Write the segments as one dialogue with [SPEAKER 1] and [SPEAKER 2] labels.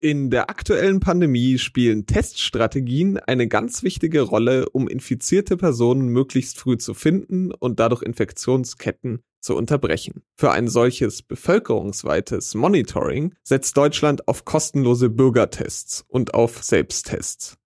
[SPEAKER 1] In der aktuellen Pandemie spielen Teststrategien eine ganz wichtige Rolle, um infizierte Personen möglichst früh zu finden und dadurch Infektionsketten zu unterbrechen. Für ein solches bevölkerungsweites Monitoring setzt Deutschland auf kostenlose Bürgertests und auf Selbsttests.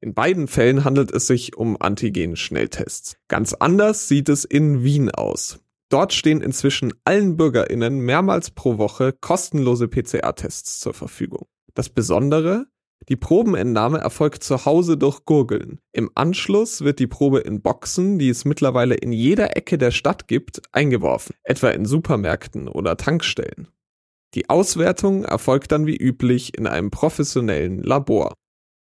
[SPEAKER 1] In beiden Fällen handelt es sich um Antigen-Schnelltests. Ganz anders sieht es in Wien aus. Dort stehen inzwischen allen BürgerInnen mehrmals pro Woche kostenlose PCR-Tests zur Verfügung. Das Besondere, die Probenentnahme erfolgt zu Hause durch Gurgeln. Im Anschluss wird die Probe in Boxen, die es mittlerweile in jeder Ecke der Stadt gibt, eingeworfen, etwa in Supermärkten oder Tankstellen. Die Auswertung erfolgt dann wie üblich in einem professionellen Labor.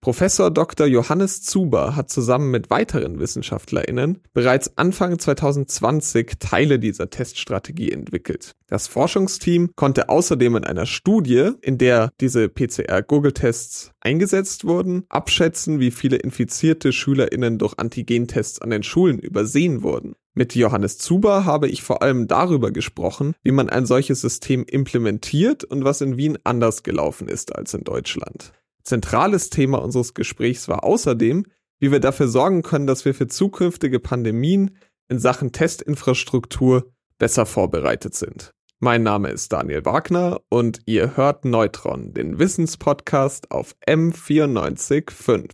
[SPEAKER 1] Professor Dr. Johannes Zuber hat zusammen mit weiteren WissenschaftlerInnen bereits Anfang 2020 Teile dieser Teststrategie entwickelt. Das Forschungsteam konnte außerdem in einer Studie, in der diese PCR-Google-Tests eingesetzt wurden, abschätzen, wie viele infizierte SchülerInnen durch Antigentests an den Schulen übersehen wurden. Mit Johannes Zuber habe ich vor allem darüber gesprochen, wie man ein solches System implementiert und was in Wien anders gelaufen ist als in Deutschland. Zentrales Thema unseres Gesprächs war außerdem, wie wir dafür sorgen können, dass wir für zukünftige Pandemien in Sachen Testinfrastruktur besser vorbereitet sind. Mein Name ist Daniel Wagner und ihr hört Neutron, den Wissenspodcast auf M945.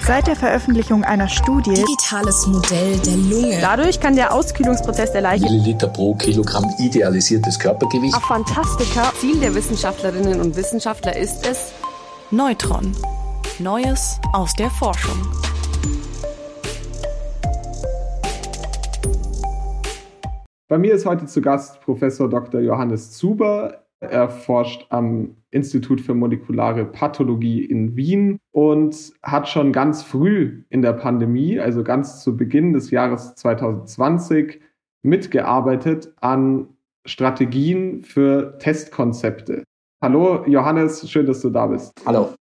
[SPEAKER 2] Seit der Veröffentlichung einer Studie
[SPEAKER 3] Digitales Modell der Lunge.
[SPEAKER 2] Dadurch kann der Auskühlungsprozess der Leiche
[SPEAKER 4] Milliliter pro Kilogramm idealisiertes Körpergewicht.
[SPEAKER 2] Ach, Fantastika.
[SPEAKER 3] Ziel der Wissenschaftlerinnen und Wissenschaftler ist es,
[SPEAKER 2] Neutron. Neues aus der Forschung.
[SPEAKER 1] Bei mir ist heute zu Gast Professor Dr. Johannes Zuber. Er forscht am Institut für molekulare Pathologie in Wien und hat schon ganz früh in der Pandemie, also ganz zu Beginn des Jahres 2020, mitgearbeitet an Strategien für Testkonzepte. Hallo Johannes, schön, dass du da bist.
[SPEAKER 4] Hallo.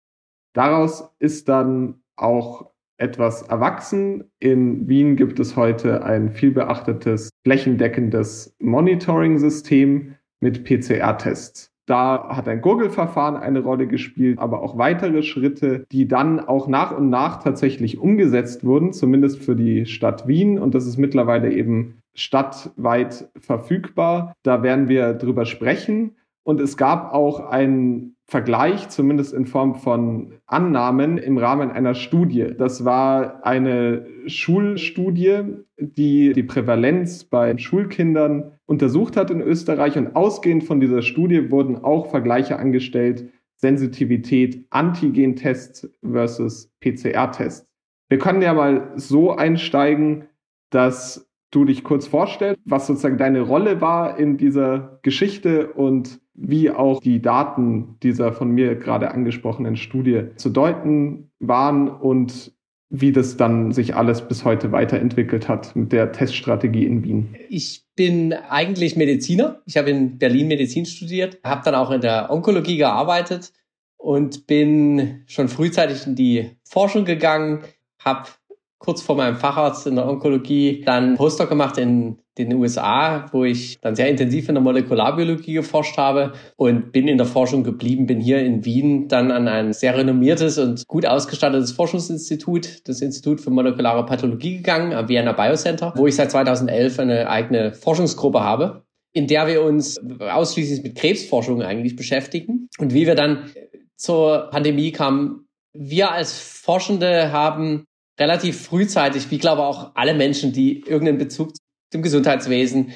[SPEAKER 1] Daraus ist dann auch etwas erwachsen. In Wien gibt es heute ein vielbeachtetes flächendeckendes Monitoring-System, mit PCR-Tests. Da hat ein Gurgelverfahren eine Rolle gespielt, aber auch weitere Schritte, die dann auch nach und nach tatsächlich umgesetzt wurden, zumindest für die Stadt Wien. Und das ist mittlerweile eben stadtweit verfügbar. Da werden wir drüber sprechen. Und es gab auch einen Vergleich, zumindest in Form von Annahmen im Rahmen einer Studie. Das war eine Schulstudie, die die Prävalenz bei Schulkindern untersucht hat in Österreich. Und ausgehend von dieser Studie wurden auch Vergleiche angestellt, Sensitivität, Antigen-Tests versus PCR-Tests. Wir können ja mal so einsteigen, dass du dich kurz vorstellst, was sozusagen deine Rolle war in dieser Geschichte und wie auch die Daten dieser von mir gerade angesprochenen Studie zu deuten waren und wie das dann sich alles bis heute weiterentwickelt hat mit der Teststrategie in Wien.
[SPEAKER 5] Ich bin eigentlich Mediziner. Ich habe in Berlin Medizin studiert, habe dann auch in der Onkologie gearbeitet und bin schon frühzeitig in die Forschung gegangen, habe kurz vor meinem Facharzt in der Onkologie dann Postdoc gemacht in den USA, wo ich dann sehr intensiv in der Molekularbiologie geforscht habe und bin in der Forschung geblieben, bin hier in Wien dann an ein sehr renommiertes und gut ausgestattetes Forschungsinstitut, das Institut für molekulare Pathologie gegangen, am Vienna Biocenter, wo ich seit 2011 eine eigene Forschungsgruppe habe, in der wir uns ausschließlich mit Krebsforschung eigentlich beschäftigen. Und wie wir dann zur Pandemie kamen, wir als Forschende haben relativ frühzeitig, wie glaube auch alle Menschen, die irgendeinen Bezug zum Gesundheitswesen,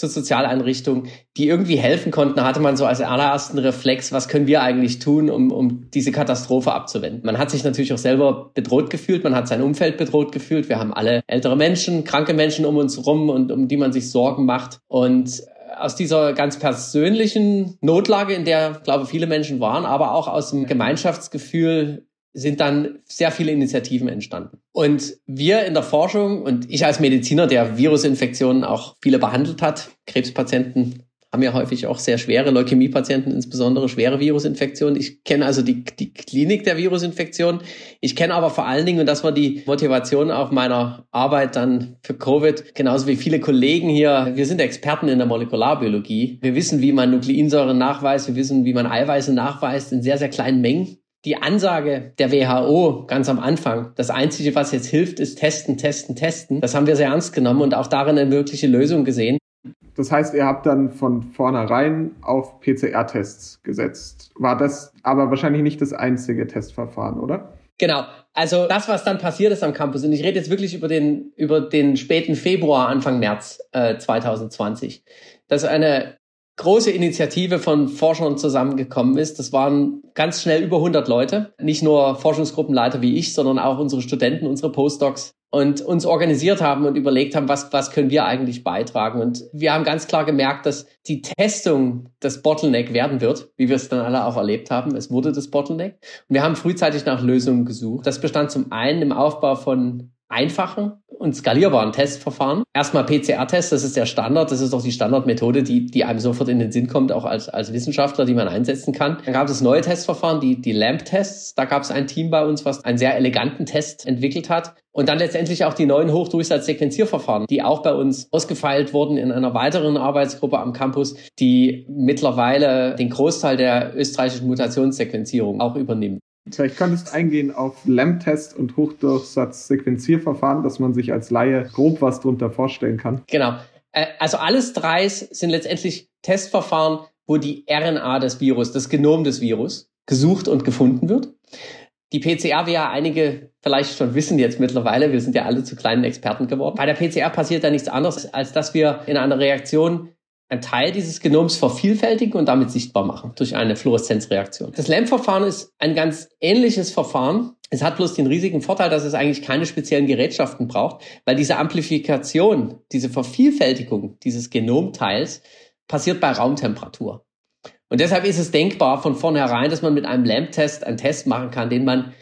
[SPEAKER 5] zur Sozialeinrichtung, die irgendwie helfen konnten, hatte man so als allerersten Reflex, was können wir eigentlich tun, um, um diese Katastrophe abzuwenden. Man hat sich natürlich auch selber bedroht gefühlt, man hat sein Umfeld bedroht gefühlt. Wir haben alle ältere Menschen, kranke Menschen um uns rum und um die man sich Sorgen macht. Und aus dieser ganz persönlichen Notlage, in der, glaube viele Menschen waren, aber auch aus dem Gemeinschaftsgefühl sind dann sehr viele Initiativen entstanden. Und wir in der Forschung und ich als Mediziner, der Virusinfektionen auch viele behandelt hat, Krebspatienten haben ja häufig auch sehr schwere Leukämiepatienten, insbesondere schwere Virusinfektionen. Ich kenne also die, die Klinik der Virusinfektion. Ich kenne aber vor allen Dingen, und das war die Motivation auch meiner Arbeit dann für Covid, genauso wie viele Kollegen hier, wir sind Experten in der Molekularbiologie. Wir wissen, wie man Nukleinsäure nachweist, wir wissen, wie man Eiweiße nachweist in sehr, sehr kleinen Mengen die Ansage der WHO ganz am Anfang, das Einzige, was jetzt hilft, ist testen, testen, testen, das haben wir sehr ernst genommen und auch darin eine wirkliche Lösung gesehen.
[SPEAKER 1] Das heißt, ihr habt dann von vornherein auf PCR-Tests gesetzt. War das aber wahrscheinlich nicht das einzige Testverfahren, oder?
[SPEAKER 5] Genau. Also das, was dann passiert ist am Campus, und ich rede jetzt wirklich über den, über den späten Februar, Anfang März äh, 2020. Das ist eine große Initiative von Forschern zusammengekommen ist. Das waren ganz schnell über 100 Leute, nicht nur Forschungsgruppenleiter wie ich, sondern auch unsere Studenten, unsere Postdocs und uns organisiert haben und überlegt haben, was, was können wir eigentlich beitragen. Und wir haben ganz klar gemerkt, dass die Testung das Bottleneck werden wird, wie wir es dann alle auch erlebt haben. Es wurde das Bottleneck. Und wir haben frühzeitig nach Lösungen gesucht. Das bestand zum einen im Aufbau von einfachen und skalierbaren Testverfahren. Erstmal PCR-Test, das ist der Standard, das ist doch die Standardmethode, die, die einem sofort in den Sinn kommt, auch als, als Wissenschaftler, die man einsetzen kann. Dann gab es neue Testverfahren, die, die LAMP-Tests. Da gab es ein Team bei uns, was einen sehr eleganten Test entwickelt hat. Und dann letztendlich auch die neuen Hochdurchsatz-Sequenzierverfahren, die auch bei uns ausgefeilt wurden in einer weiteren Arbeitsgruppe am Campus, die mittlerweile den Großteil der österreichischen Mutationssequenzierung auch übernimmt.
[SPEAKER 1] Vielleicht könntest du eingehen auf LAMP-Test und Hochdurchsatz-Sequenzierverfahren, dass man sich als Laie grob was darunter vorstellen kann.
[SPEAKER 5] Genau. Äh, also alles drei sind letztendlich Testverfahren, wo die RNA des Virus, das Genom des Virus, gesucht und gefunden wird. Die PCR, wie ja einige vielleicht schon wissen jetzt mittlerweile, wir sind ja alle zu kleinen Experten geworden. Bei der PCR passiert da nichts anderes, als dass wir in einer Reaktion einen Teil dieses Genoms vervielfältigen und damit sichtbar machen durch eine Fluoreszenzreaktion. Das LAMP-Verfahren ist ein ganz ähnliches Verfahren. Es hat bloß den riesigen Vorteil, dass es eigentlich keine speziellen Gerätschaften braucht, weil diese Amplifikation, diese Vervielfältigung dieses Genomteils passiert bei Raumtemperatur. Und deshalb ist es denkbar von vornherein, dass man mit einem LAMP-Test einen Test machen kann, den man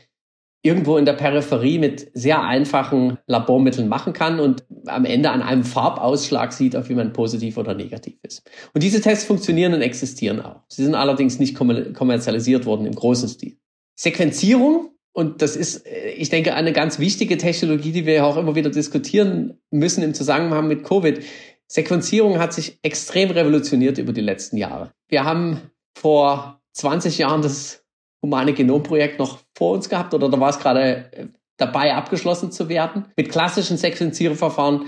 [SPEAKER 5] irgendwo in der Peripherie mit sehr einfachen Labormitteln machen kann und am Ende an einem Farbausschlag sieht, ob jemand positiv oder negativ ist. Und diese Tests funktionieren und existieren auch. Sie sind allerdings nicht kommerzialisiert worden im großen Stil. Sequenzierung, und das ist, äh, ich denke, eine ganz wichtige Technologie, die wir auch immer wieder diskutieren müssen im Zusammenhang mit Covid. Sequenzierung hat sich extrem revolutioniert über die letzten Jahre. Wir haben vor 20 Jahren das humane Genomprojekt noch vor uns gehabt oder da war es gerade äh, dabei abgeschlossen zu werden? Mit klassischen Sequenzierverfahren,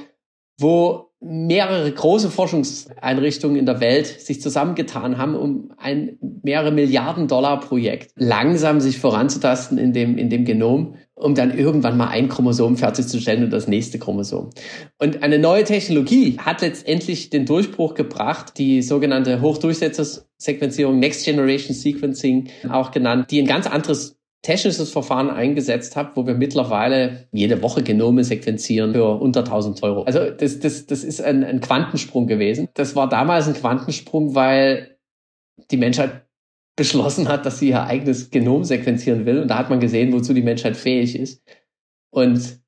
[SPEAKER 5] wo mehrere große Forschungseinrichtungen in der Welt sich zusammengetan haben, um ein mehrere Milliarden Dollar Projekt langsam sich voranzutasten in dem, in dem Genom, um dann irgendwann mal ein Chromosom fertigzustellen und das nächste Chromosom. Und eine neue Technologie hat letztendlich den Durchbruch gebracht, die sogenannte Hochdurchsetzungssequenzierung, Next Generation Sequencing auch genannt, die ein ganz anderes technisches Verfahren eingesetzt habe, wo wir mittlerweile jede Woche Genome sequenzieren für unter 1000 Euro. Also das, das, das ist ein, ein Quantensprung gewesen. Das war damals ein Quantensprung, weil die Menschheit beschlossen hat, dass sie ihr eigenes Genom sequenzieren will. Und da hat man gesehen, wozu die Menschheit fähig ist. Und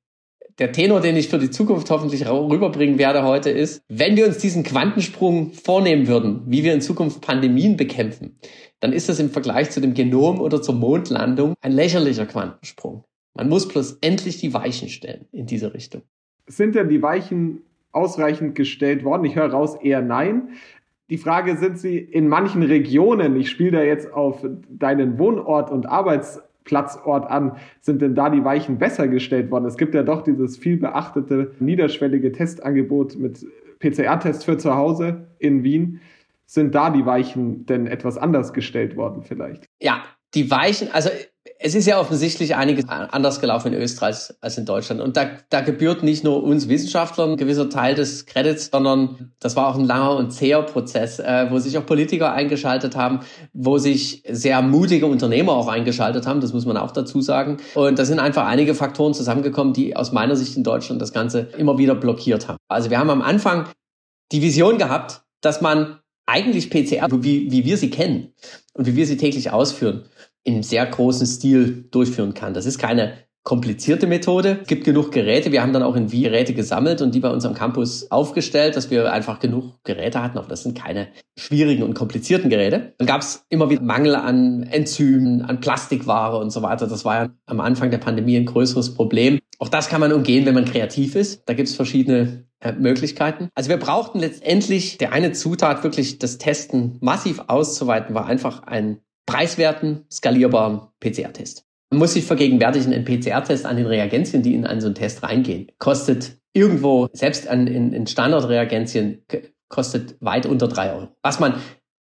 [SPEAKER 5] der Tenor, den ich für die Zukunft hoffentlich rüberbringen werde heute, ist, wenn wir uns diesen Quantensprung vornehmen würden, wie wir in Zukunft Pandemien bekämpfen, dann ist das im Vergleich zu dem Genom oder zur Mondlandung ein lächerlicher Quantensprung. Man muss bloß endlich die Weichen stellen in diese Richtung.
[SPEAKER 1] Sind denn die Weichen ausreichend gestellt worden? Ich höre raus eher nein. Die Frage, sind sie in manchen Regionen, ich spiele da jetzt auf deinen Wohnort und Arbeits Platzort an, sind denn da die Weichen besser gestellt worden? Es gibt ja doch dieses viel beachtete niederschwellige Testangebot mit PCR-Test für zu Hause in Wien. Sind da die Weichen denn etwas anders gestellt worden vielleicht?
[SPEAKER 5] Ja, die Weichen, also es ist ja offensichtlich einiges anders gelaufen in Österreich als in Deutschland. Und da, da gebührt nicht nur uns Wissenschaftlern ein gewisser Teil des Credits, sondern das war auch ein langer und zäher Prozess, äh, wo sich auch Politiker eingeschaltet haben, wo sich sehr mutige Unternehmer auch eingeschaltet haben, das muss man auch dazu sagen. Und da sind einfach einige Faktoren zusammengekommen, die aus meiner Sicht in Deutschland das Ganze immer wieder blockiert haben. Also wir haben am Anfang die Vision gehabt, dass man eigentlich PCR, wie, wie wir sie kennen und wie wir sie täglich ausführen, in sehr großen Stil durchführen kann. Das ist keine komplizierte Methode. Es gibt genug Geräte. Wir haben dann auch in Wien Geräte gesammelt und die bei uns am Campus aufgestellt, dass wir einfach genug Geräte hatten. Aber das sind keine schwierigen und komplizierten Geräte. Dann gab es immer wieder Mangel an Enzymen, an Plastikware und so weiter. Das war ja am Anfang der Pandemie ein größeres Problem. Auch das kann man umgehen, wenn man kreativ ist. Da gibt es verschiedene äh, Möglichkeiten. Also wir brauchten letztendlich der eine Zutat wirklich das Testen massiv auszuweiten, war einfach ein preiswerten, skalierbaren PCR-Test. Man muss sich vergegenwärtigen, ein PCR-Test an den Reagenzien, die in so einen Test reingehen, kostet irgendwo, selbst an, in, in Standardreagenzien, kostet weit unter drei Euro. Was man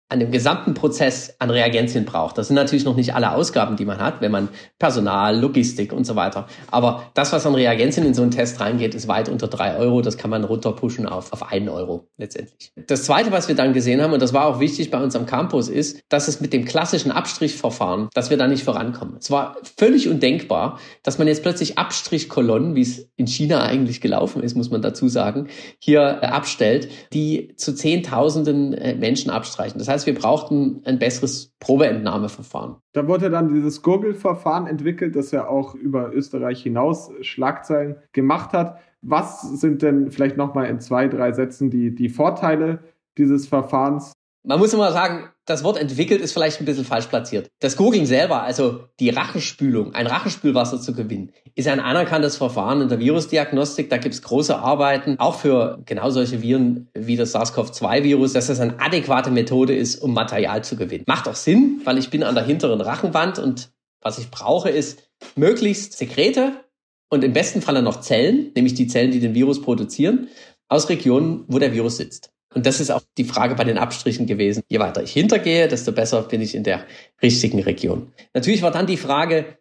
[SPEAKER 5] an dem gesamten Prozess an Reagenzien braucht. Das sind natürlich noch nicht alle Ausgaben, die man hat, wenn man Personal, Logistik und so weiter. Aber das, was an Reagenzien in so einen Test reingeht, ist weit unter drei Euro. Das kann man runterpushen auf, auf einen Euro letztendlich. Das Zweite, was wir dann gesehen haben, und das war auch wichtig bei uns am Campus, ist, dass es mit dem klassischen Abstrichverfahren, dass wir da nicht vorankommen. Es war völlig undenkbar, dass man jetzt plötzlich Abstrichkolonnen, wie es in China eigentlich gelaufen ist, muss man dazu sagen, hier äh, abstellt, die zu Zehntausenden äh, Menschen abstreichen. Das heißt, heißt, wir brauchten ein besseres Probeentnahmeverfahren.
[SPEAKER 1] Da wurde dann dieses Gurgelverfahren entwickelt, das ja auch über Österreich hinaus Schlagzeilen gemacht hat. Was sind denn vielleicht nochmal in zwei, drei Sätzen die, die Vorteile dieses Verfahrens?
[SPEAKER 5] Man muss immer sagen, das Wort entwickelt ist vielleicht ein bisschen falsch platziert. Das Googeln selber, also die Rachenspülung, ein Rachenspülwasser zu gewinnen, ist ein anerkanntes Verfahren in der Virusdiagnostik. Da gibt es große Arbeiten, auch für genau solche Viren wie das SARS-CoV-2-Virus, dass das eine adäquate Methode ist, um Material zu gewinnen. Macht auch Sinn, weil ich bin an der hinteren Rachenwand und was ich brauche, ist möglichst Sekrete und im besten Falle noch Zellen, nämlich die Zellen, die den Virus produzieren, aus Regionen, wo der Virus sitzt. Und das ist auch die Frage bei den Abstrichen gewesen. Je weiter ich hintergehe, desto besser bin ich in der richtigen Region. Natürlich war dann die Frage,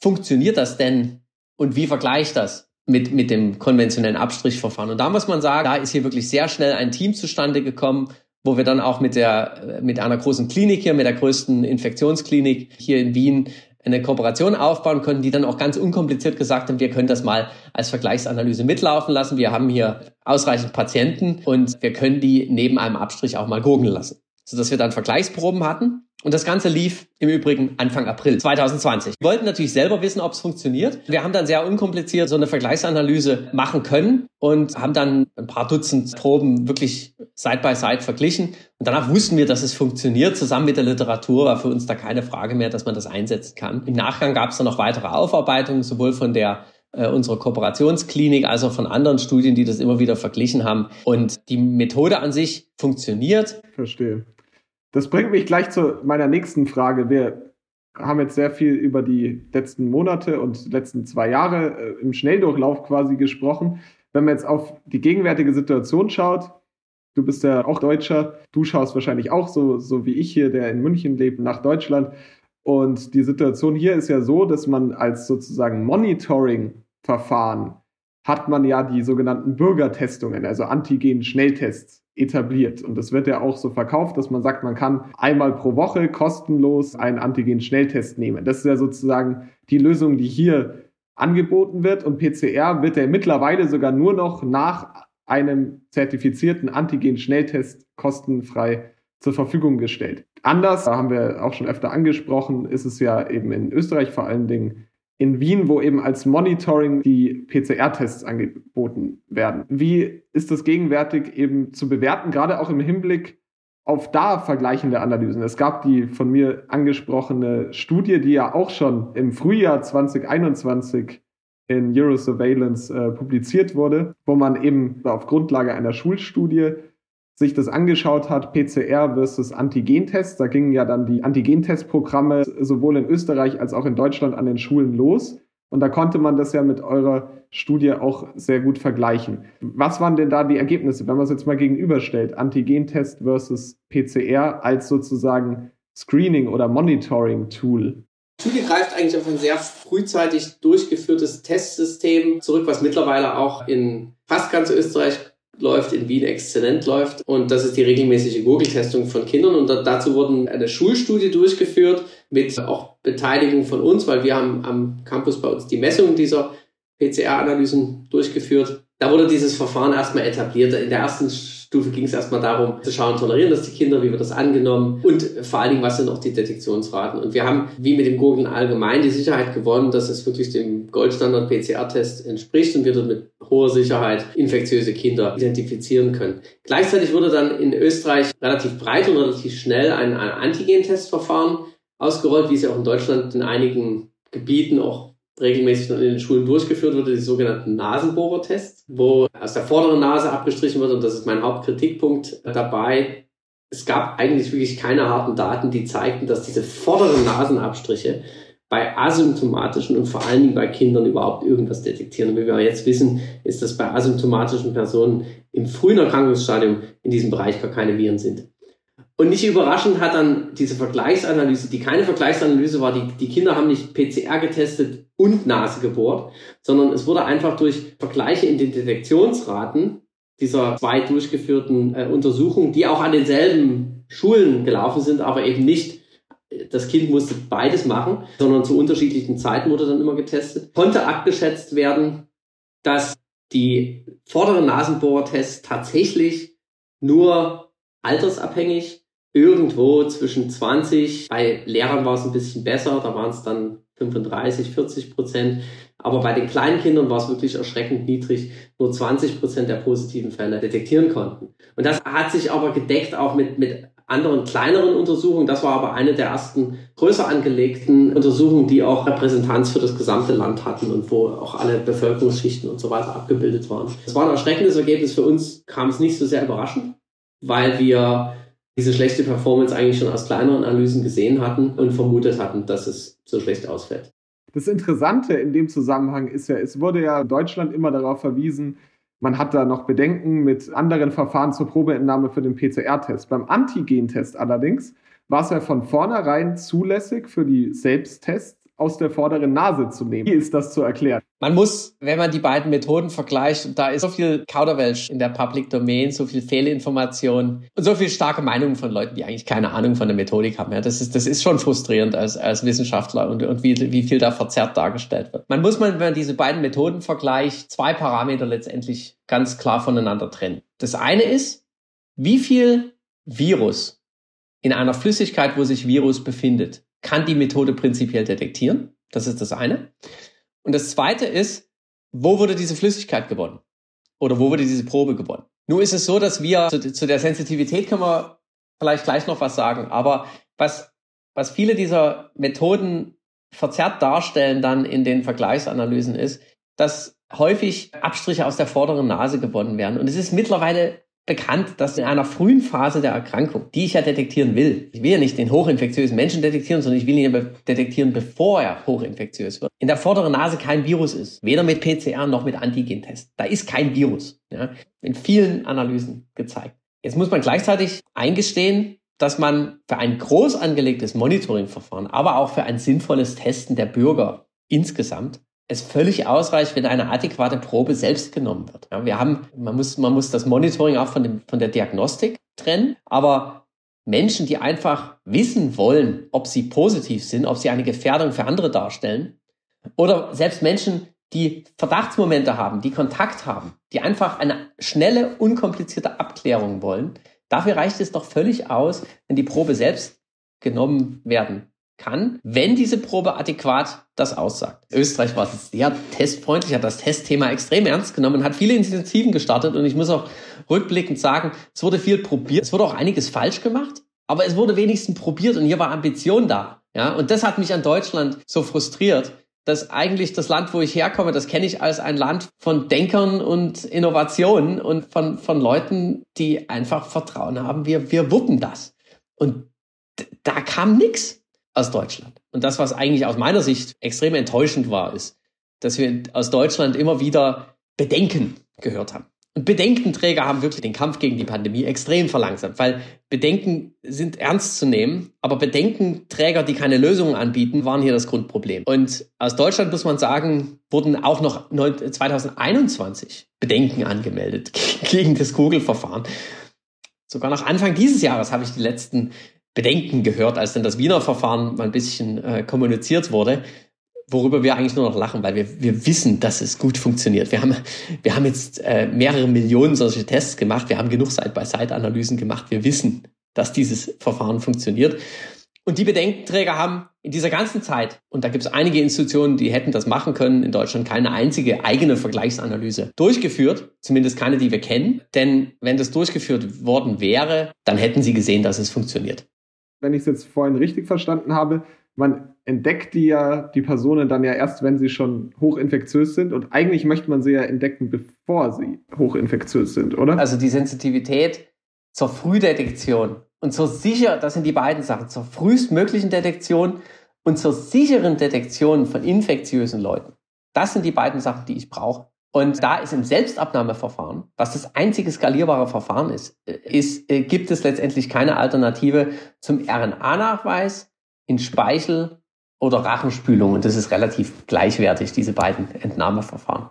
[SPEAKER 5] funktioniert das denn und wie vergleicht das mit, mit dem konventionellen Abstrichverfahren? Und da muss man sagen, da ist hier wirklich sehr schnell ein Team zustande gekommen, wo wir dann auch mit der, mit einer großen Klinik hier, mit der größten Infektionsklinik hier in Wien eine Kooperation aufbauen können, die dann auch ganz unkompliziert gesagt haben, wir können das mal als Vergleichsanalyse mitlaufen lassen. Wir haben hier ausreichend Patienten und wir können die neben einem Abstrich auch mal gurgeln lassen. Sodass wir dann Vergleichsproben hatten und das Ganze lief im Übrigen Anfang April 2020. Wir wollten natürlich selber wissen, ob es funktioniert. Wir haben dann sehr unkompliziert so eine Vergleichsanalyse machen können und haben dann ein paar Dutzend Proben wirklich Side by Side verglichen. Und danach wussten wir, dass es funktioniert. Zusammen mit der Literatur war für uns da keine Frage mehr, dass man das einsetzen kann. Im Nachgang gab es dann noch weitere Aufarbeitungen, sowohl von der äh, unserer Kooperationsklinik als auch von anderen Studien, die das immer wieder verglichen haben. Und die Methode an sich funktioniert.
[SPEAKER 1] Verstehe. Das bringt mich gleich zu meiner nächsten Frage. Wir haben jetzt sehr viel über die letzten Monate und letzten zwei Jahre äh, im Schnelldurchlauf quasi gesprochen. Wenn man jetzt auf die gegenwärtige Situation schaut, du bist ja auch Deutscher, du schaust wahrscheinlich auch so, so wie ich hier, der in München lebt, nach Deutschland. Und die Situation hier ist ja so, dass man als sozusagen Monitoring-Verfahren hat man ja die sogenannten Bürgertestungen, also Antigen-Schnelltests etabliert. Und das wird ja auch so verkauft, dass man sagt, man kann einmal pro Woche kostenlos einen Antigen-Schnelltest nehmen. Das ist ja sozusagen die Lösung, die hier angeboten wird. Und PCR wird ja mittlerweile sogar nur noch nach einem zertifizierten Antigen-Schnelltest kostenfrei zur Verfügung gestellt. Anders, da haben wir auch schon öfter angesprochen, ist es ja eben in Österreich vor allen Dingen in Wien, wo eben als Monitoring die PCR-Tests angeboten werden. Wie ist das gegenwärtig eben zu bewerten, gerade auch im Hinblick auf da vergleichende Analysen? Es gab die von mir angesprochene Studie, die ja auch schon im Frühjahr 2021 in Eurosurveillance äh, publiziert wurde, wo man eben auf Grundlage einer Schulstudie sich das angeschaut hat, PCR versus Antigentests, da gingen ja dann die Antigentestprogramme sowohl in Österreich als auch in Deutschland an den Schulen los. Und da konnte man das ja mit eurer Studie auch sehr gut vergleichen. Was waren denn da die Ergebnisse, wenn man es jetzt mal gegenüberstellt? Antigentest versus PCR als sozusagen Screening- oder Monitoring-Tool?
[SPEAKER 5] Die Studie greift eigentlich auf ein sehr frühzeitig durchgeführtes Testsystem zurück, was mittlerweile auch in fast ganz Österreich läuft, in Wien exzellent läuft. Und das ist die regelmäßige Google-Testung von Kindern. Und dazu wurden eine Schulstudie durchgeführt mit auch Beteiligung von uns, weil wir haben am Campus bei uns die Messung dieser PCR-Analysen durchgeführt. Da wurde dieses Verfahren erstmal etabliert. In der ersten Stufe ging es erstmal darum, zu schauen, tolerieren das die Kinder, wie wird das angenommen und vor allen Dingen, was sind auch die Detektionsraten. Und wir haben, wie mit dem Gurgeln allgemein, die Sicherheit gewonnen, dass es wirklich dem Goldstandard PCR-Test entspricht und wir dort mit hoher Sicherheit infektiöse Kinder identifizieren können. Gleichzeitig wurde dann in Österreich relativ breit und relativ schnell ein, ein Antigen-Testverfahren ausgerollt, wie es ja auch in Deutschland in einigen Gebieten auch regelmäßig in den Schulen durchgeführt wurde, die sogenannten Nasenbohrertests, wo aus der vorderen Nase abgestrichen wird und das ist mein Hauptkritikpunkt dabei. Es gab eigentlich wirklich keine harten Daten, die zeigten, dass diese vorderen Nasenabstriche bei asymptomatischen und vor allen Dingen bei Kindern überhaupt irgendwas detektieren. Und wie wir jetzt wissen, ist, dass bei asymptomatischen Personen im frühen Erkrankungsstadium in diesem Bereich gar keine Viren sind. Und nicht überraschend hat dann diese Vergleichsanalyse, die keine Vergleichsanalyse war, die, die Kinder haben nicht PCR getestet und Nase gebohrt, sondern es wurde einfach durch Vergleiche in den Detektionsraten dieser zwei durchgeführten äh, Untersuchungen, die auch an denselben Schulen gelaufen sind, aber eben nicht, das Kind musste beides machen, sondern zu unterschiedlichen Zeiten wurde dann immer getestet, konnte abgeschätzt werden, dass die vorderen Nasenbohrertests tatsächlich nur altersabhängig irgendwo zwischen 20, bei Lehrern war es ein bisschen besser, da waren es dann 35, 40 Prozent. Aber bei den kleinen Kindern war es wirklich erschreckend niedrig, nur 20 Prozent der positiven Fälle detektieren konnten. Und das hat sich aber gedeckt auch mit, mit anderen kleineren Untersuchungen. Das war aber eine der ersten größer angelegten Untersuchungen, die auch Repräsentanz für das gesamte Land hatten und wo auch alle Bevölkerungsschichten und so weiter abgebildet waren. Das war ein erschreckendes Ergebnis. Für uns kam es nicht so sehr überraschend, weil wir diese schlechte Performance eigentlich schon aus kleineren Analysen gesehen hatten und vermutet hatten, dass es so schlecht ausfällt.
[SPEAKER 1] Das Interessante in dem Zusammenhang ist ja, es wurde ja Deutschland immer darauf verwiesen, man hat da noch Bedenken mit anderen Verfahren zur Probeentnahme für den PCR-Test. Beim Antigen-Test allerdings war es ja von vornherein zulässig für die Selbsttests aus der vorderen Nase zu nehmen. Wie ist das zu erklären?
[SPEAKER 5] Man muss, wenn man die beiden Methoden vergleicht, und da ist so viel Kauderwelsch in der Public Domain, so viel Fehlinformation und so viel starke Meinungen von Leuten, die eigentlich keine Ahnung von der Methodik haben. Ja, das ist, das ist schon frustrierend als, als Wissenschaftler und, und wie, wie viel da verzerrt dargestellt wird. Man muss, wenn man diese beiden Methoden vergleicht, zwei Parameter letztendlich ganz klar voneinander trennen. Das eine ist, wie viel Virus in einer Flüssigkeit, wo sich Virus befindet, kann die Methode prinzipiell detektieren. Das ist das eine. Und das zweite ist, wo wurde diese Flüssigkeit gewonnen? Oder wo wurde diese Probe gewonnen? Nun ist es so, dass wir zu, zu der Sensitivität können wir vielleicht gleich noch was sagen. Aber was, was viele dieser Methoden verzerrt darstellen dann in den Vergleichsanalysen ist, dass häufig Abstriche aus der vorderen Nase gewonnen werden. Und es ist mittlerweile bekannt, dass in einer frühen Phase der Erkrankung, die ich ja detektieren will, ich will ja nicht den hochinfektiösen Menschen detektieren, sondern ich will ihn ja detektieren, bevor er hochinfektiös wird, in der vorderen Nase kein Virus ist. Weder mit PCR noch mit Antigentest. Da ist kein Virus. Ja, in vielen Analysen gezeigt. Jetzt muss man gleichzeitig eingestehen, dass man für ein groß angelegtes Monitoringverfahren, aber auch für ein sinnvolles Testen der Bürger insgesamt es völlig ausreicht, wenn eine adäquate Probe selbst genommen wird. Ja, wir haben, man muss, man muss das Monitoring auch von, dem, von der Diagnostik trennen, aber Menschen, die einfach wissen wollen, ob sie positiv sind, ob sie eine Gefährdung für andere darstellen, oder selbst Menschen, die Verdachtsmomente haben, die Kontakt haben, die einfach eine schnelle, unkomplizierte Abklärung wollen, dafür reicht es doch völlig aus, wenn die Probe selbst genommen werden kann, wenn diese Probe adäquat das aussagt. Österreich war sehr testfreundlich, hat das Testthema extrem ernst genommen, hat viele Initiativen gestartet und ich muss auch rückblickend sagen, es wurde viel probiert, es wurde auch einiges falsch gemacht, aber es wurde wenigstens probiert und hier war Ambition da. Ja, und das hat mich an Deutschland so frustriert, dass eigentlich das Land, wo ich herkomme, das kenne ich als ein Land von Denkern und Innovationen und von, von Leuten, die einfach Vertrauen haben, wir, wir wuppen das. Und da kam nix aus Deutschland. Und das, was eigentlich aus meiner Sicht extrem enttäuschend war, ist, dass wir aus Deutschland immer wieder Bedenken gehört haben. Und Bedenkenträger haben wirklich den Kampf gegen die Pandemie extrem verlangsamt, weil Bedenken sind ernst zu nehmen, aber Bedenkenträger, die keine Lösungen anbieten, waren hier das Grundproblem. Und aus Deutschland muss man sagen, wurden auch noch 2021 Bedenken angemeldet gegen das Google-Verfahren. Sogar noch Anfang dieses Jahres habe ich die letzten Bedenken gehört, als dann das Wiener Verfahren mal ein bisschen äh, kommuniziert wurde. worüber wir eigentlich nur noch lachen, weil wir, wir wissen, dass es gut funktioniert. Wir haben, wir haben jetzt äh, mehrere Millionen solche Tests gemacht, wir haben genug Side-by-Side-Analysen gemacht, wir wissen, dass dieses Verfahren funktioniert. Und die Bedenkenträger haben in dieser ganzen Zeit, und da gibt es einige Institutionen, die hätten das machen können, in Deutschland keine einzige eigene Vergleichsanalyse durchgeführt, zumindest keine, die wir kennen. Denn wenn das durchgeführt worden wäre, dann hätten sie gesehen, dass es funktioniert.
[SPEAKER 1] Wenn ich es jetzt vorhin richtig verstanden habe, man entdeckt die ja, die Personen dann ja erst, wenn sie schon hochinfektiös sind. Und eigentlich möchte man sie ja entdecken, bevor sie hochinfektiös sind, oder?
[SPEAKER 5] Also die Sensitivität zur Frühdetektion und zur sicher, das sind die beiden Sachen, zur frühestmöglichen Detektion und zur sicheren Detektion von infektiösen Leuten. Das sind die beiden Sachen, die ich brauche. Und da ist im Selbstabnahmeverfahren, was das einzige skalierbare Verfahren ist, ist äh, gibt es letztendlich keine Alternative zum RNA-Nachweis in Speichel oder Rachenspülung. Und das ist relativ gleichwertig, diese beiden Entnahmeverfahren.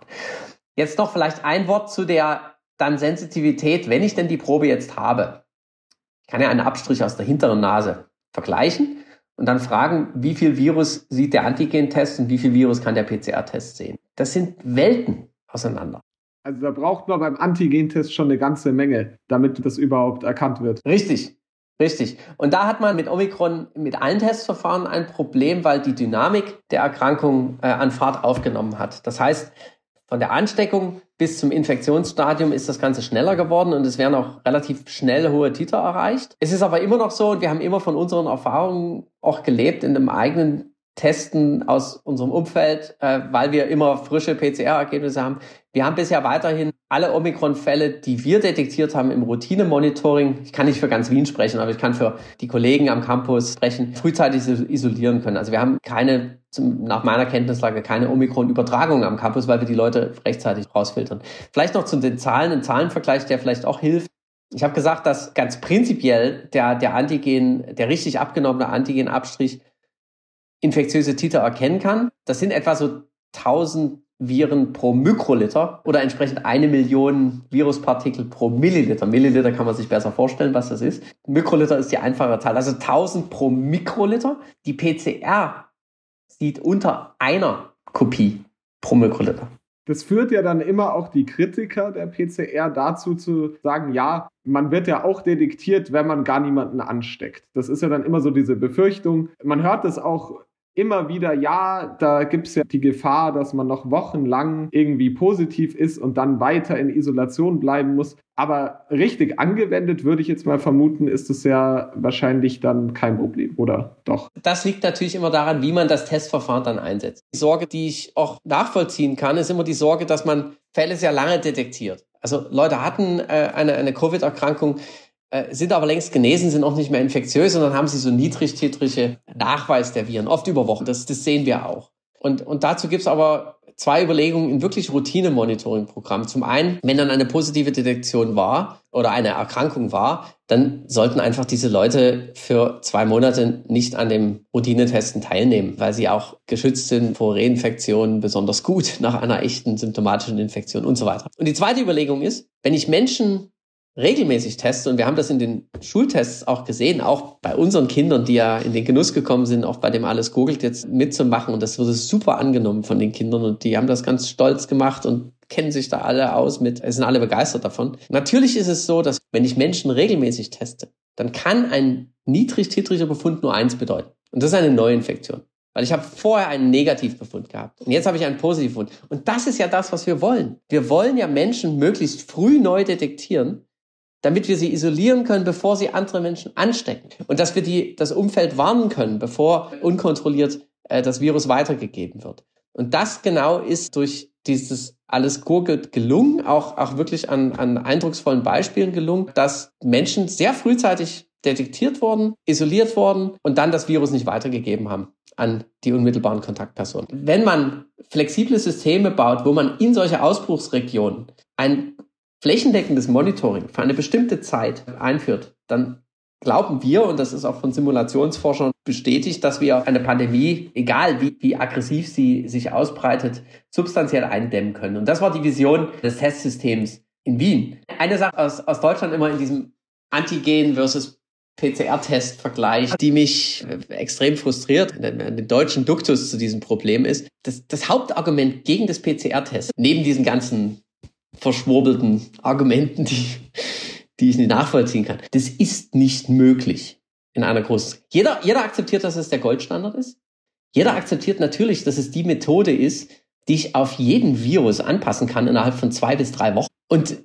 [SPEAKER 5] Jetzt noch vielleicht ein Wort zu der dann Sensitivität, wenn ich denn die Probe jetzt habe. Ich kann ja einen Abstrich aus der hinteren Nase vergleichen und dann fragen, wie viel Virus sieht der Antigentest und wie viel Virus kann der PCR-Test sehen. Das sind Welten auseinander.
[SPEAKER 1] Also da braucht man beim Antigentest schon eine ganze Menge, damit das überhaupt erkannt wird.
[SPEAKER 5] Richtig. Richtig. Und da hat man mit Omikron mit allen Testverfahren ein Problem, weil die Dynamik der Erkrankung äh, an Fahrt aufgenommen hat. Das heißt, von der Ansteckung bis zum Infektionsstadium ist das Ganze schneller geworden und es werden auch relativ schnell hohe Titer erreicht. Es ist aber immer noch so und wir haben immer von unseren Erfahrungen auch gelebt in einem eigenen Testen aus unserem Umfeld, äh, weil wir immer frische PCR-Ergebnisse haben. Wir haben bisher weiterhin alle Omikron-Fälle, die wir detektiert haben im Routine-Monitoring, ich kann nicht für ganz Wien sprechen, aber ich kann für die Kollegen am Campus sprechen, frühzeitig isolieren können. Also wir haben keine, nach meiner Kenntnislage, keine Omikron-Übertragung am Campus, weil wir die Leute rechtzeitig rausfiltern. Vielleicht noch zu den Zahlen, ein Zahlenvergleich, der vielleicht auch hilft. Ich habe gesagt, dass ganz prinzipiell der, der Antigen, der richtig abgenommene Antigenabstrich infektiöse Titer erkennen kann. Das sind etwa so 1000 Viren pro Mikroliter oder entsprechend eine Million Viruspartikel pro Milliliter. Milliliter kann man sich besser vorstellen, was das ist. Mikroliter ist die einfache Zahl, also 1000 pro Mikroliter. Die PCR sieht unter einer Kopie pro Mikroliter.
[SPEAKER 1] Das führt ja dann immer auch die Kritiker der PCR dazu zu sagen, ja, man wird ja auch detektiert, wenn man gar niemanden ansteckt. Das ist ja dann immer so diese Befürchtung. Man hört es auch immer wieder, ja, da gibt es ja die Gefahr, dass man noch wochenlang irgendwie positiv ist und dann weiter in Isolation bleiben muss. Aber richtig angewendet, würde ich jetzt mal vermuten, ist es ja wahrscheinlich dann kein Problem, oder doch?
[SPEAKER 5] Das liegt natürlich immer daran, wie man das Testverfahren dann einsetzt. Die Sorge, die ich auch nachvollziehen kann, ist immer die Sorge, dass man Fälle sehr lange detektiert. Also Leute hatten äh, eine, eine Covid-Erkrankung, äh, sind aber längst genesen, sind auch nicht mehr infektiös und dann haben sie so niedrigtitrige Nachweis der Viren, oft über Wochen. Das, das sehen wir auch. Und, und dazu gibt's aber zwei Überlegungen in wirklich Routine-Monitoring-Programm. Zum einen, wenn dann eine positive Detektion war oder eine Erkrankung war, dann sollten einfach diese Leute für zwei Monate nicht an dem Routinetesten teilnehmen, weil sie auch geschützt sind vor Reinfektionen besonders gut nach einer echten symptomatischen Infektion und so weiter. Und die zweite Überlegung ist, wenn ich Menschen regelmäßig teste, und wir haben das in den Schultests auch gesehen, auch bei unseren Kindern, die ja in den Genuss gekommen sind, auch bei dem alles googelt jetzt mitzumachen. Und das wurde super angenommen von den Kindern und die haben das ganz stolz gemacht und kennen sich da alle aus mit, sind alle begeistert davon. Natürlich ist es so, dass wenn ich Menschen regelmäßig teste, dann kann ein niedrig titriger Befund nur eins bedeuten. Und das ist eine Neuinfektion. Weil ich habe vorher einen Negativbefund gehabt und jetzt habe ich einen Positivbefund. Und das ist ja das, was wir wollen. Wir wollen ja Menschen möglichst früh neu detektieren, damit wir sie isolieren können, bevor sie andere Menschen anstecken. Und dass wir die, das Umfeld warnen können, bevor unkontrolliert äh, das Virus weitergegeben wird. Und das genau ist durch dieses alles gurgelt gelungen, auch, auch wirklich an, an eindrucksvollen Beispielen gelungen, dass Menschen sehr frühzeitig detektiert wurden, isoliert wurden und dann das Virus nicht weitergegeben haben an die unmittelbaren Kontaktpersonen. Wenn man flexible Systeme baut, wo man in solche Ausbruchsregionen ein flächendeckendes Monitoring für eine bestimmte Zeit einführt, dann glauben wir, und das ist auch von Simulationsforschern bestätigt, dass wir eine Pandemie, egal wie, wie aggressiv sie sich ausbreitet, substanziell eindämmen können. Und das war die Vision des Testsystems in Wien. Eine Sache aus, aus Deutschland immer in diesem Antigen versus PCR-Test-Vergleich, die mich äh, extrem frustriert, den deutschen Duktus zu diesem Problem ist, das, das Hauptargument gegen das PCR-Test, neben diesen ganzen verschwurbelten Argumenten, die, die ich nicht nachvollziehen kann, das ist nicht möglich in einer großen. Jeder, jeder akzeptiert, dass es der Goldstandard ist. Jeder akzeptiert natürlich, dass es die Methode ist, die ich auf jeden Virus anpassen kann innerhalb von zwei bis drei Wochen. Und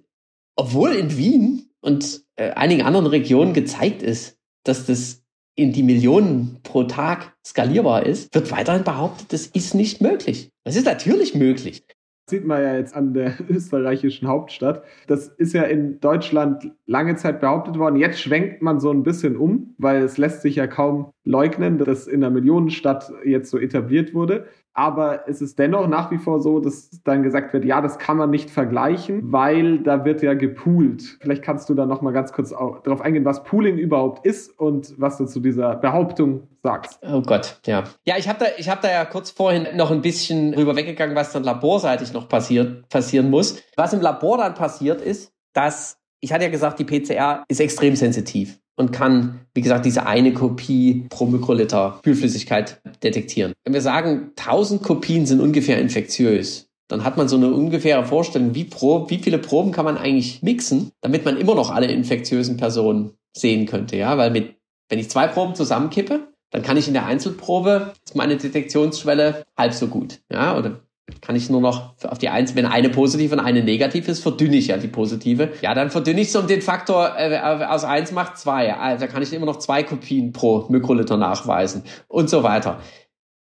[SPEAKER 5] obwohl in Wien und äh, einigen anderen Regionen gezeigt ist, dass das in die Millionen pro Tag skalierbar ist, wird weiterhin behauptet, das ist nicht möglich. Das ist natürlich möglich.
[SPEAKER 1] Sieht man ja jetzt an der österreichischen Hauptstadt. Das ist ja in Deutschland lange Zeit behauptet worden. Jetzt schwenkt man so ein bisschen um, weil es lässt sich ja kaum leugnen, dass in einer Millionenstadt jetzt so etabliert wurde. Aber es ist dennoch nach wie vor so, dass dann gesagt wird, ja, das kann man nicht vergleichen, weil da wird ja gepoolt. Vielleicht kannst du da noch mal ganz kurz darauf eingehen, was Pooling überhaupt ist und was du zu dieser Behauptung sagst.
[SPEAKER 5] Oh Gott, ja. Ja, ich habe da, hab da ja kurz vorhin noch ein bisschen rüber weggegangen, was dann laborseitig noch passiert, passieren muss. Was im Labor dann passiert ist, dass, ich hatte ja gesagt, die PCR ist extrem sensitiv und kann, wie gesagt, diese eine Kopie pro Mikroliter Kühlflüssigkeit detektieren. Wenn wir sagen, 1000 Kopien sind ungefähr infektiös, dann hat man so eine ungefähre Vorstellung, wie, Prob, wie viele Proben kann man eigentlich mixen, damit man immer noch alle infektiösen Personen sehen könnte. Ja, weil mit, wenn ich zwei Proben zusammenkippe, dann kann ich in der Einzelprobe, ist meine Detektionsschwelle halb so gut. Ja, oder kann ich nur noch auf die eins, wenn eine positive und eine negativ ist, verdünne ich ja die positive. Ja, dann verdünne ich es um den Faktor äh, aus eins macht zwei. Also kann ich immer noch zwei Kopien pro Mikroliter nachweisen und so weiter.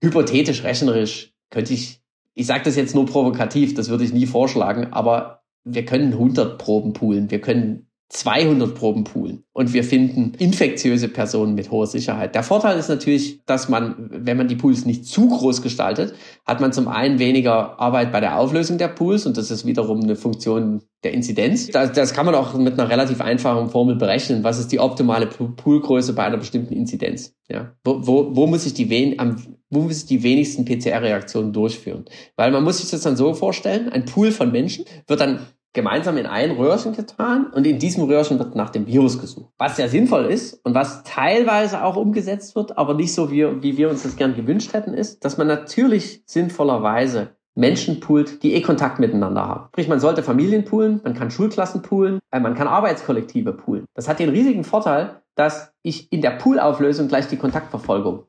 [SPEAKER 5] Hypothetisch, rechnerisch könnte ich, ich sage das jetzt nur provokativ, das würde ich nie vorschlagen, aber wir können 100 Proben poolen, wir können 200 Proben poolen und wir finden infektiöse Personen mit hoher Sicherheit. Der Vorteil ist natürlich, dass man, wenn man die Pools nicht zu groß gestaltet, hat man zum einen weniger Arbeit bei der Auflösung der Pools und das ist wiederum eine Funktion der Inzidenz. Das, das kann man auch mit einer relativ einfachen Formel berechnen. Was ist die optimale Poolgröße bei einer bestimmten Inzidenz? Ja, wo, wo, wo muss ich die wen, am, wo muss ich die wenigsten PCR-Reaktionen durchführen? Weil man muss sich das dann so vorstellen, ein Pool von Menschen wird dann gemeinsam in ein Röhrchen getan und in diesem Röhrchen wird nach dem Virus gesucht. Was ja sinnvoll ist und was teilweise auch umgesetzt wird, aber nicht so wie, wie wir uns das gern gewünscht hätten, ist, dass man natürlich sinnvollerweise Menschen poolt, die eh Kontakt miteinander haben. Sprich, man sollte Familien poolen, man kann Schulklassen poolen, äh, man kann Arbeitskollektive poolen. Das hat den riesigen Vorteil, dass ich in der Poolauflösung gleich die Kontaktverfolgung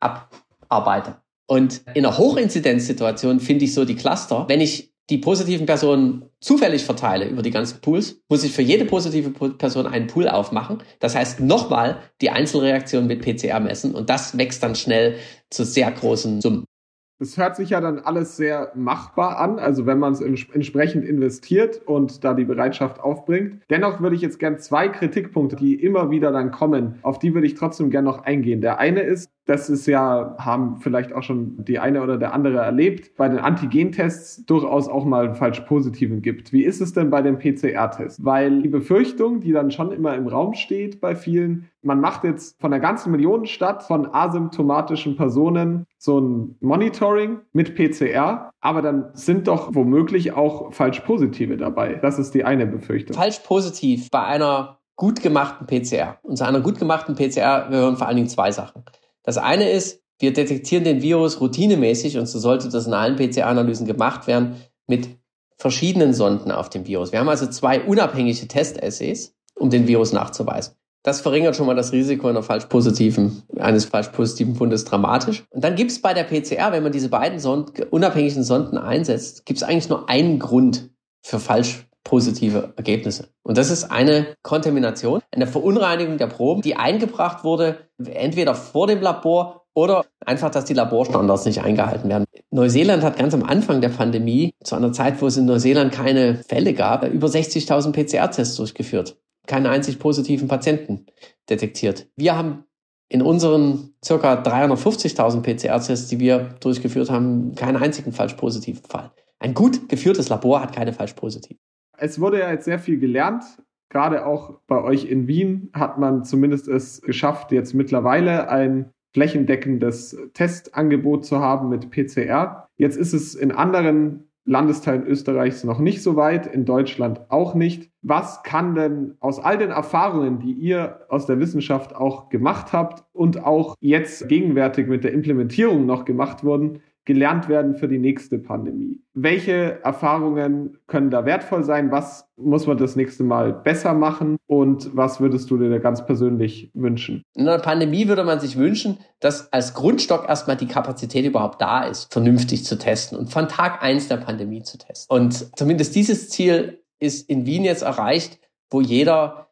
[SPEAKER 5] abarbeite. Und in einer Hochinzidenzsituation finde ich so die Cluster, wenn ich die positiven Personen zufällig verteile über die ganzen Pools, muss ich für jede positive Person einen Pool aufmachen. Das heißt, nochmal die Einzelreaktion mit PCR messen und das wächst dann schnell zu sehr großen Summen.
[SPEAKER 1] Das hört sich ja dann alles sehr machbar an, also wenn man es entsprechend investiert und da die Bereitschaft aufbringt. Dennoch würde ich jetzt gern zwei Kritikpunkte, die immer wieder dann kommen, auf die würde ich trotzdem gern noch eingehen. Der eine ist, das ist ja, haben vielleicht auch schon die eine oder der andere erlebt, bei den Antigentests durchaus auch mal falsch positiven gibt. Wie ist es denn bei dem PCR-Test? Weil die Befürchtung, die dann schon immer im Raum steht bei vielen, man macht jetzt von der ganzen Millionenstadt von asymptomatischen Personen so ein Monitoring mit PCR, aber dann sind doch womöglich auch falsch positive dabei. Das ist die eine Befürchtung.
[SPEAKER 5] Falsch positiv bei einer gut gemachten PCR. Und zu einer gut gemachten PCR gehören vor allen Dingen zwei Sachen. Das eine ist, wir detektieren den Virus routinemäßig und so sollte das in allen PCR-Analysen gemacht werden mit verschiedenen Sonden auf dem Virus. Wir haben also zwei unabhängige Testessays, um den Virus nachzuweisen. Das verringert schon mal das Risiko einer falsch positiven, eines falsch positiven Fundes dramatisch. Und dann gibt es bei der PCR, wenn man diese beiden Sonden, unabhängigen Sonden einsetzt, gibt es eigentlich nur einen Grund für falsch positive Ergebnisse. Und das ist eine Kontamination, eine Verunreinigung der Proben, die eingebracht wurde, entweder vor dem Labor oder einfach, dass die Laborstandards nicht eingehalten werden. Neuseeland hat ganz am Anfang der Pandemie, zu einer Zeit, wo es in Neuseeland keine Fälle gab, über 60.000 PCR-Tests durchgeführt. Keinen einzig positiven Patienten detektiert. Wir haben in unseren circa 350.000 PCR-Tests, die wir durchgeführt haben, keinen einzigen falsch positiven Fall. Ein gut geführtes Labor hat keine falsch positiven.
[SPEAKER 1] Es wurde ja jetzt sehr viel gelernt. Gerade auch bei euch in Wien hat man zumindest es geschafft, jetzt mittlerweile ein flächendeckendes Testangebot zu haben mit PCR. Jetzt ist es in anderen Landesteilen Österreichs noch nicht so weit, in Deutschland auch nicht. Was kann denn aus all den Erfahrungen, die ihr aus der Wissenschaft auch gemacht habt und auch jetzt gegenwärtig mit der Implementierung noch gemacht wurden, gelernt werden für die nächste Pandemie? Welche Erfahrungen können da wertvoll sein? Was muss man das nächste Mal besser machen? Und was würdest du dir ganz persönlich wünschen?
[SPEAKER 5] In einer Pandemie würde man sich wünschen, dass als Grundstock erstmal die Kapazität überhaupt da ist, vernünftig zu testen und von Tag eins der Pandemie zu testen. Und zumindest dieses Ziel ist in Wien jetzt erreicht, wo jeder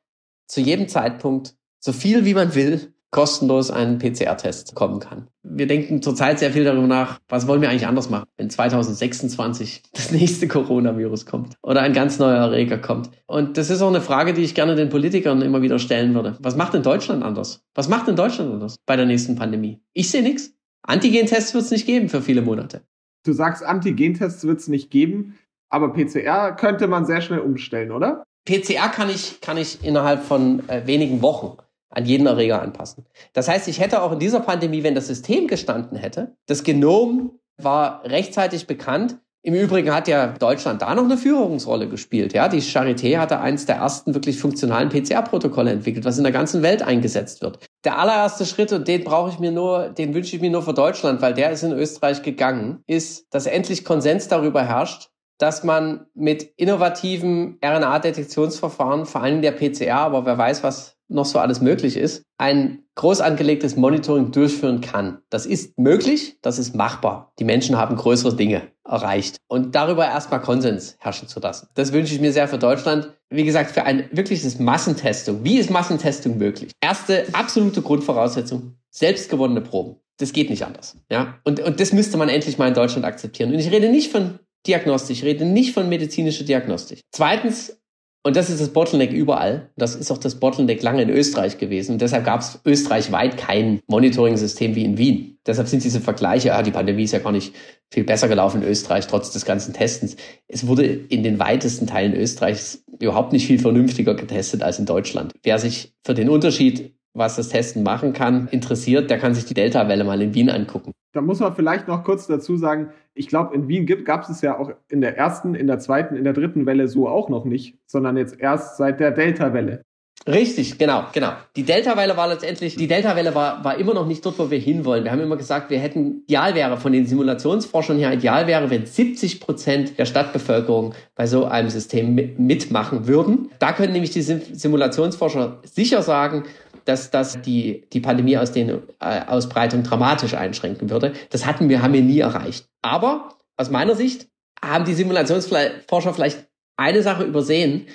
[SPEAKER 5] zu jedem Zeitpunkt so viel wie man will kostenlos einen PCR-Test kommen kann. Wir denken zurzeit sehr viel darüber nach, was wollen wir eigentlich anders machen, wenn 2026 das nächste Coronavirus kommt oder ein ganz neuer Erreger kommt. Und das ist auch eine Frage, die ich gerne den Politikern immer wieder stellen würde. Was macht denn Deutschland anders? Was macht denn Deutschland anders bei der nächsten Pandemie? Ich sehe nichts. Antigentests wird es nicht geben für viele Monate.
[SPEAKER 1] Du sagst, Antigentests wird es nicht geben, aber PCR könnte man sehr schnell umstellen, oder?
[SPEAKER 5] PCR kann ich, kann ich innerhalb von äh, wenigen Wochen an jeden Erreger anpassen. Das heißt, ich hätte auch in dieser Pandemie, wenn das System gestanden hätte, das Genom war rechtzeitig bekannt. Im Übrigen hat ja Deutschland da noch eine Führungsrolle gespielt. Ja, die Charité hatte eins der ersten wirklich funktionalen PCR-Protokolle entwickelt, was in der ganzen Welt eingesetzt wird. Der allererste Schritt, und den brauche ich mir nur, den wünsche ich mir nur für Deutschland, weil der ist in Österreich gegangen, ist, dass endlich Konsens darüber herrscht, dass man mit innovativen RNA-Detektionsverfahren, vor allem der PCR, aber wer weiß, was noch so alles möglich ist, ein groß angelegtes Monitoring durchführen kann. Das ist möglich, das ist machbar. Die Menschen haben größere Dinge erreicht. Und darüber erstmal Konsens herrschen zu lassen. Das wünsche ich mir sehr für Deutschland. Wie gesagt, für ein wirkliches Massentestung. Wie ist Massentestung möglich? Erste absolute Grundvoraussetzung, selbstgewonnene Proben. Das geht nicht anders. Ja? Und, und das müsste man endlich mal in Deutschland akzeptieren. Und ich rede nicht von Diagnostik, ich rede nicht von medizinischer Diagnostik. Zweitens, und das ist das Bottleneck überall, das ist auch das Bottleneck lange in Österreich gewesen. Und deshalb gab es österreichweit kein Monitoring-System wie in Wien. Deshalb sind diese Vergleiche, ah, die Pandemie ist ja gar nicht viel besser gelaufen in Österreich, trotz des ganzen Testens. Es wurde in den weitesten Teilen Österreichs überhaupt nicht viel vernünftiger getestet als in Deutschland. Wer sich für den Unterschied was das Testen machen kann, interessiert, der kann sich die Delta-Welle mal in Wien angucken.
[SPEAKER 1] Da muss man vielleicht noch kurz dazu sagen, ich glaube, in Wien gab es es ja auch in der ersten, in der zweiten, in der dritten Welle so auch noch nicht, sondern jetzt erst seit der Delta-Welle.
[SPEAKER 5] Richtig, genau, genau. Die Delta-Welle war letztendlich, die Delta-Welle war, war immer noch nicht dort, wo wir hinwollen. Wir haben immer gesagt, wir hätten, ideal wäre von den Simulationsforschern her, ideal wäre, wenn 70 Prozent der Stadtbevölkerung bei so einem System mitmachen würden. Da können nämlich die Simulationsforscher sicher sagen, dass das die, die Pandemie aus den äh, Ausbreitung dramatisch einschränken würde. Das hatten wir, haben wir nie erreicht. Aber aus meiner Sicht haben die Simulationsforscher vielleicht eine Sache übersehen,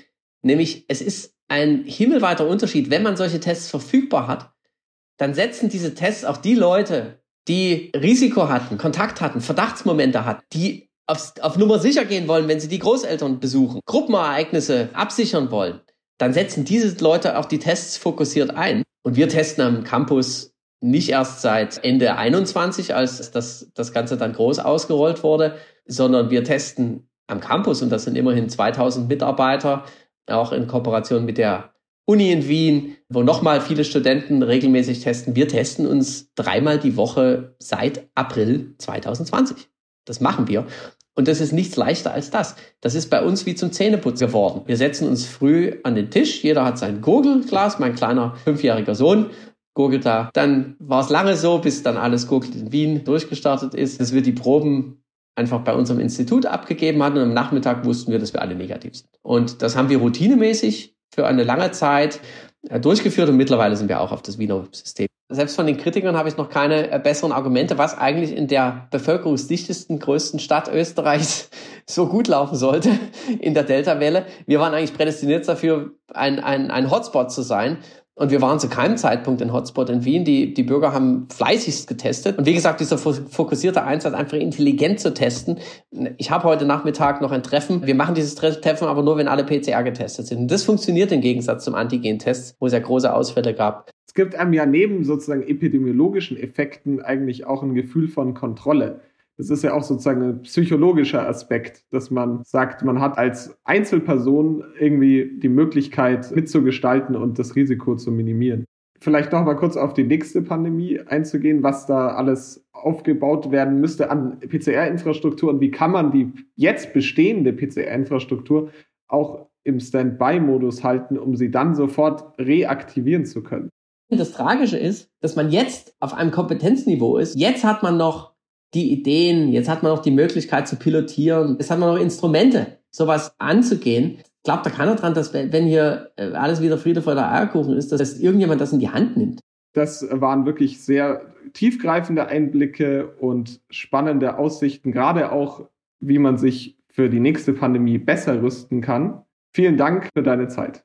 [SPEAKER 5] nämlich es ist ein himmelweiter Unterschied, wenn man solche Tests verfügbar hat, dann setzen diese Tests auch die Leute, die Risiko hatten, Kontakt hatten, Verdachtsmomente hatten, die auf, auf Nummer sicher gehen wollen, wenn sie die Großeltern besuchen, Gruppenereignisse absichern wollen, dann setzen diese Leute auch die Tests fokussiert ein. Und wir testen am Campus nicht erst seit Ende 21, als das, das Ganze dann groß ausgerollt wurde, sondern wir testen am Campus und das sind immerhin 2000 Mitarbeiter, auch in Kooperation mit der Uni in Wien, wo nochmal viele Studenten regelmäßig testen. Wir testen uns dreimal die Woche seit April 2020. Das machen wir. Und das ist nichts leichter als das. Das ist bei uns wie zum Zähneputzen geworden. Wir setzen uns früh an den Tisch, jeder hat sein Gurgelglas, mein kleiner fünfjähriger Sohn gurgelt da. Dann war es lange so, bis dann alles gurgelt in Wien durchgestartet ist, dass wir die Proben einfach bei unserem Institut abgegeben hatten und am Nachmittag wussten wir, dass wir alle negativ sind. Und das haben wir routinemäßig für eine lange Zeit äh, durchgeführt und mittlerweile sind wir auch auf das Wiener System. Selbst von den Kritikern habe ich noch keine äh, besseren Argumente, was eigentlich in der bevölkerungsdichtesten, größten Stadt Österreichs so gut laufen sollte in der Delta-Welle. Wir waren eigentlich prädestiniert dafür, ein, ein, ein Hotspot zu sein. Und wir waren zu keinem Zeitpunkt in Hotspot in Wien. Die, die Bürger haben fleißigst getestet. Und wie gesagt, dieser fokussierte Einsatz einfach intelligent zu testen. Ich habe heute Nachmittag noch ein Treffen. Wir machen dieses Treffen aber nur, wenn alle PCR getestet sind. Und das funktioniert im Gegensatz zum Antigen-Test, wo es ja große Ausfälle gab.
[SPEAKER 1] Es gibt einem ja neben sozusagen epidemiologischen Effekten eigentlich auch ein Gefühl von Kontrolle. Das ist ja auch sozusagen ein psychologischer Aspekt, dass man sagt, man hat als Einzelperson irgendwie die Möglichkeit mitzugestalten und das Risiko zu minimieren. vielleicht noch mal kurz auf die nächste Pandemie einzugehen, was da alles aufgebaut werden müsste an PCR-Infrastruktur und wie kann man die jetzt bestehende PCR-Infrastruktur auch im Standby-Modus halten, um sie dann sofort reaktivieren zu können.
[SPEAKER 5] Das Tragische ist, dass man jetzt auf einem Kompetenzniveau ist. Jetzt hat man noch die Ideen, jetzt hat man noch die Möglichkeit zu pilotieren, jetzt hat man noch Instrumente, sowas anzugehen. Glaubt da keiner dran, dass wenn hier äh, alles wieder Friede vor der Eierkuchen ist, dass irgendjemand das in die Hand nimmt.
[SPEAKER 1] Das waren wirklich sehr tiefgreifende Einblicke und spannende Aussichten, gerade auch, wie man sich für die nächste Pandemie besser rüsten kann. Vielen Dank für deine Zeit.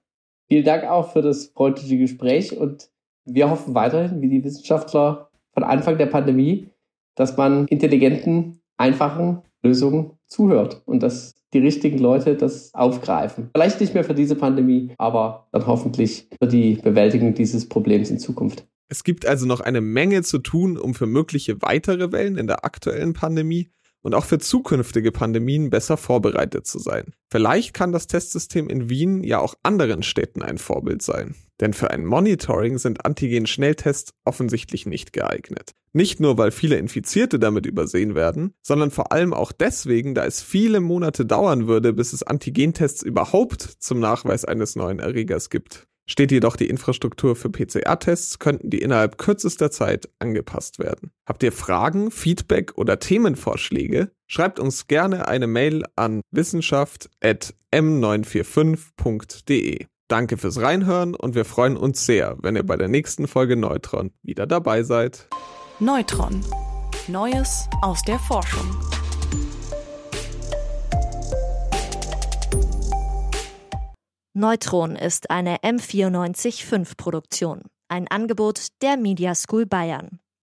[SPEAKER 5] Vielen Dank auch für das freundliche Gespräch und wir hoffen weiterhin, wie die Wissenschaftler von Anfang der Pandemie, dass man intelligenten, einfachen Lösungen zuhört und dass die richtigen Leute das aufgreifen. Vielleicht nicht mehr für diese Pandemie, aber dann hoffentlich für die Bewältigung dieses Problems in Zukunft.
[SPEAKER 1] Es gibt also noch eine Menge zu tun, um für mögliche weitere Wellen in der aktuellen Pandemie und auch für zukünftige Pandemien besser vorbereitet zu sein. Vielleicht kann das Testsystem in Wien ja auch anderen Städten ein Vorbild sein. Denn für ein Monitoring sind Antigen-Schnelltests offensichtlich nicht geeignet. Nicht nur, weil viele Infizierte damit übersehen werden, sondern vor allem auch deswegen, da es viele Monate dauern würde, bis es Antigentests überhaupt zum Nachweis eines neuen Erregers gibt. Steht jedoch die Infrastruktur für PCR-Tests, könnten die innerhalb kürzester Zeit angepasst werden. Habt ihr Fragen, Feedback oder Themenvorschläge? Schreibt uns gerne eine Mail an wissenschaft.m945.de. Danke fürs Reinhören und wir freuen uns sehr, wenn ihr bei der nächsten Folge Neutron wieder dabei seid.
[SPEAKER 2] Neutron. Neues aus der Forschung.
[SPEAKER 6] Neutron ist eine M945 Produktion, ein Angebot der Media School Bayern.